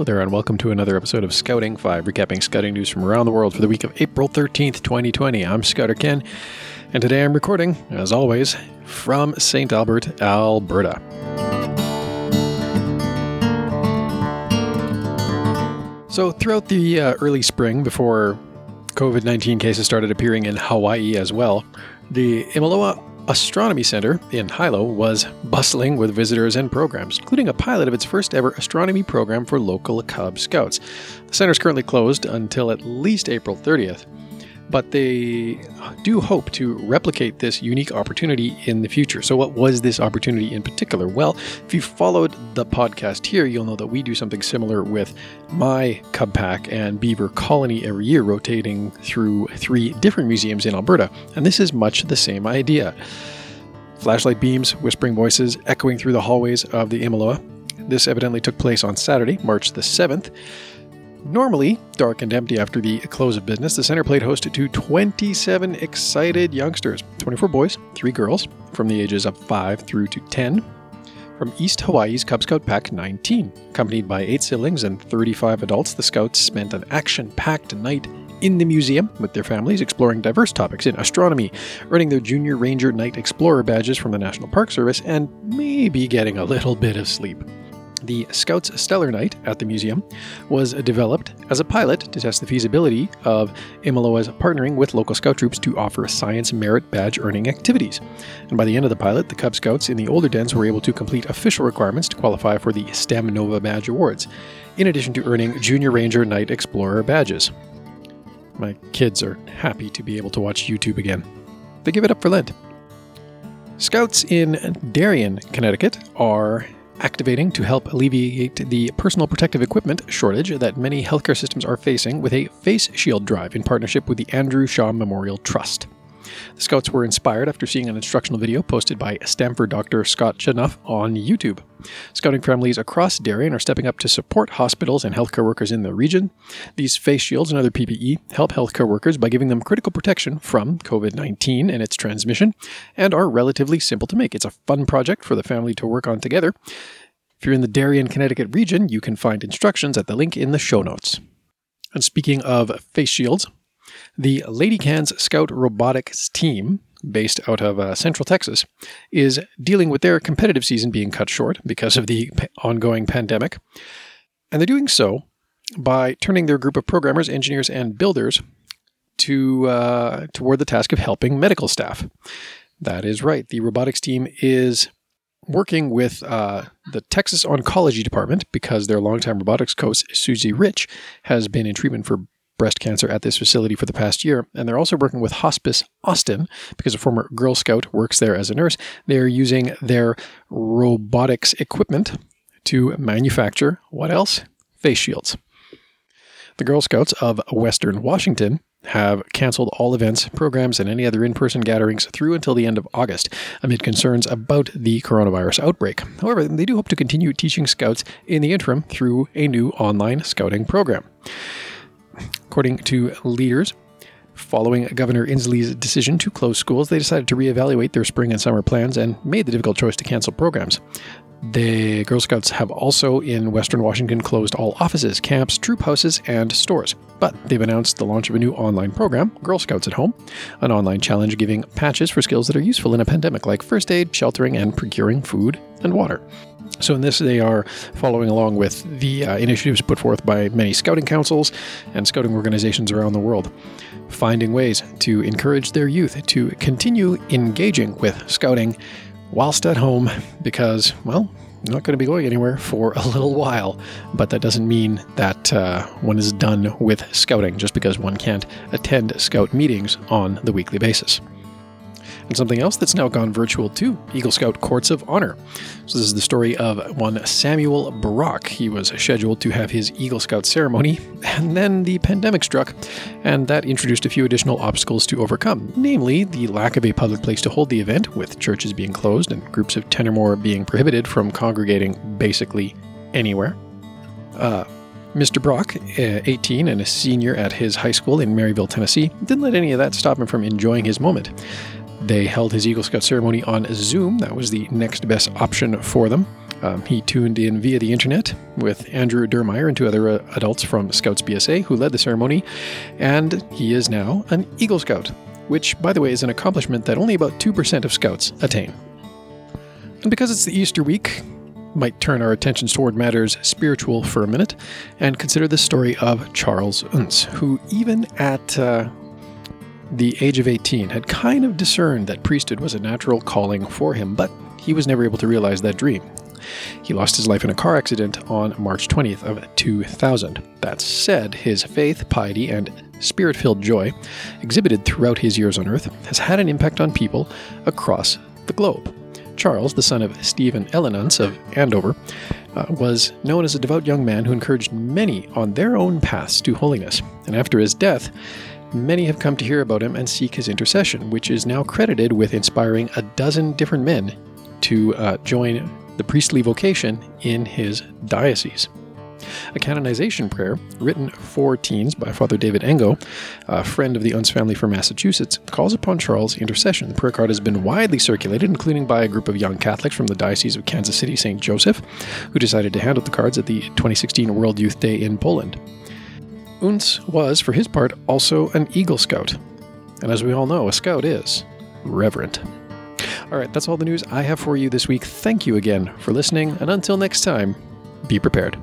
Hello there, and welcome to another episode of Scouting 5, recapping scouting news from around the world for the week of April 13th, 2020. I'm Scouter Ken, and today I'm recording, as always, from St. Albert, Alberta. So, throughout the uh, early spring, before COVID 19 cases started appearing in Hawaii as well, the Imiloa Astronomy Center in Hilo was bustling with visitors and programs, including a pilot of its first ever astronomy program for local Cub Scouts. The center is currently closed until at least April 30th but they do hope to replicate this unique opportunity in the future. So, what was this opportunity in particular? Well, if you followed the podcast here, you'll know that we do something similar with my Cub Pack and Beaver Colony every year, rotating through three different museums in Alberta. And this is much the same idea. Flashlight beams, whispering voices echoing through the hallways of the Imiloa. This evidently took place on Saturday, March the 7th. Normally dark and empty after the close of business, the center played host to 27 excited youngsters 24 boys, 3 girls, from the ages of 5 through to 10, from East Hawaii's Cub Scout Pack 19. Accompanied by 8 siblings and 35 adults, the Scouts spent an action packed night in the museum with their families, exploring diverse topics in astronomy, earning their Junior Ranger Night Explorer badges from the National Park Service, and maybe getting a little bit of sleep. The Scouts Stellar Night at the museum was developed as a pilot to test the feasibility of Imiloa's partnering with local scout troops to offer science merit badge earning activities. And by the end of the pilot, the Cub Scouts in the older dens were able to complete official requirements to qualify for the STEM Nova Badge Awards, in addition to earning Junior Ranger Night Explorer badges. My kids are happy to be able to watch YouTube again. They give it up for Lent. Scouts in Darien, Connecticut are activating to help alleviate the personal protective equipment shortage that many healthcare systems are facing with a face shield drive in partnership with the Andrew Shaw Memorial Trust. The Scouts were inspired after seeing an instructional video posted by Stanford Dr. Scott Chanuff on YouTube. Scouting families across Darien are stepping up to support hospitals and healthcare workers in the region. These face shields and other PPE help healthcare workers by giving them critical protection from COVID 19 and its transmission, and are relatively simple to make. It's a fun project for the family to work on together. If you're in the Darien, Connecticut region, you can find instructions at the link in the show notes. And speaking of face shields, the Lady Cans Scout Robotics team, based out of uh, Central Texas, is dealing with their competitive season being cut short because of the ongoing pandemic. And they're doing so by turning their group of programmers, engineers, and builders to uh, toward the task of helping medical staff. That is right. The robotics team is working with uh, the Texas Oncology Department because their longtime robotics coach, Susie Rich, has been in treatment for breast cancer at this facility for the past year. And they're also working with Hospice Austin because a former Girl Scout works there as a nurse. They're using their robotics equipment to manufacture what else? Face shields. The Girl Scouts of Western Washington have canceled all events, programs, and any other in person gatherings through until the end of August amid concerns about the coronavirus outbreak. However, they do hope to continue teaching scouts in the interim through a new online scouting program. According to leaders, Following Governor Inslee's decision to close schools, they decided to reevaluate their spring and summer plans and made the difficult choice to cancel programs. The Girl Scouts have also in Western Washington closed all offices, camps, troop houses, and stores. But they've announced the launch of a new online program, Girl Scouts at Home, an online challenge giving patches for skills that are useful in a pandemic, like first aid, sheltering, and procuring food and water. So, in this, they are following along with the uh, initiatives put forth by many scouting councils and scouting organizations around the world, finding ways to encourage their youth to continue engaging with scouting whilst at home because, well, not going to be going anywhere for a little while. But that doesn't mean that uh, one is done with scouting just because one can't attend scout meetings on the weekly basis. And something else that's now gone virtual too Eagle Scout Courts of Honor. So, this is the story of one Samuel Brock. He was scheduled to have his Eagle Scout ceremony, and then the pandemic struck, and that introduced a few additional obstacles to overcome, namely the lack of a public place to hold the event, with churches being closed and groups of 10 or more being prohibited from congregating basically anywhere. Uh, Mr. Brock, uh, 18 and a senior at his high school in Maryville, Tennessee, didn't let any of that stop him from enjoying his moment. They held his Eagle Scout ceremony on Zoom. That was the next best option for them. Um, he tuned in via the internet with Andrew Dermeyer and two other uh, adults from Scouts BSA who led the ceremony, and he is now an Eagle Scout, which, by the way, is an accomplishment that only about 2% of Scouts attain. And because it's the Easter week, might turn our attentions toward matters spiritual for a minute and consider the story of Charles Unz, who, even at uh, the age of 18, had kind of discerned that priesthood was a natural calling for him, but he was never able to realize that dream. He lost his life in a car accident on March 20th of 2000. That said, his faith, piety, and spirit-filled joy exhibited throughout his years on earth has had an impact on people across the globe. Charles, the son of Stephen Ellen of Andover, uh, was known as a devout young man who encouraged many on their own paths to holiness. And after his death, many have come to hear about him and seek his intercession, which is now credited with inspiring a dozen different men to uh, join the priestly vocation in his diocese. A canonization prayer written for teens by Father David Engo, a friend of the Unz family from Massachusetts, calls upon Charles' intercession. The prayer card has been widely circulated, including by a group of young Catholics from the Diocese of Kansas City St. Joseph, who decided to hand out the cards at the 2016 World Youth Day in Poland. Unz was, for his part, also an Eagle Scout. And as we all know, a scout is reverent. All right, that's all the news I have for you this week. Thank you again for listening, and until next time, be prepared.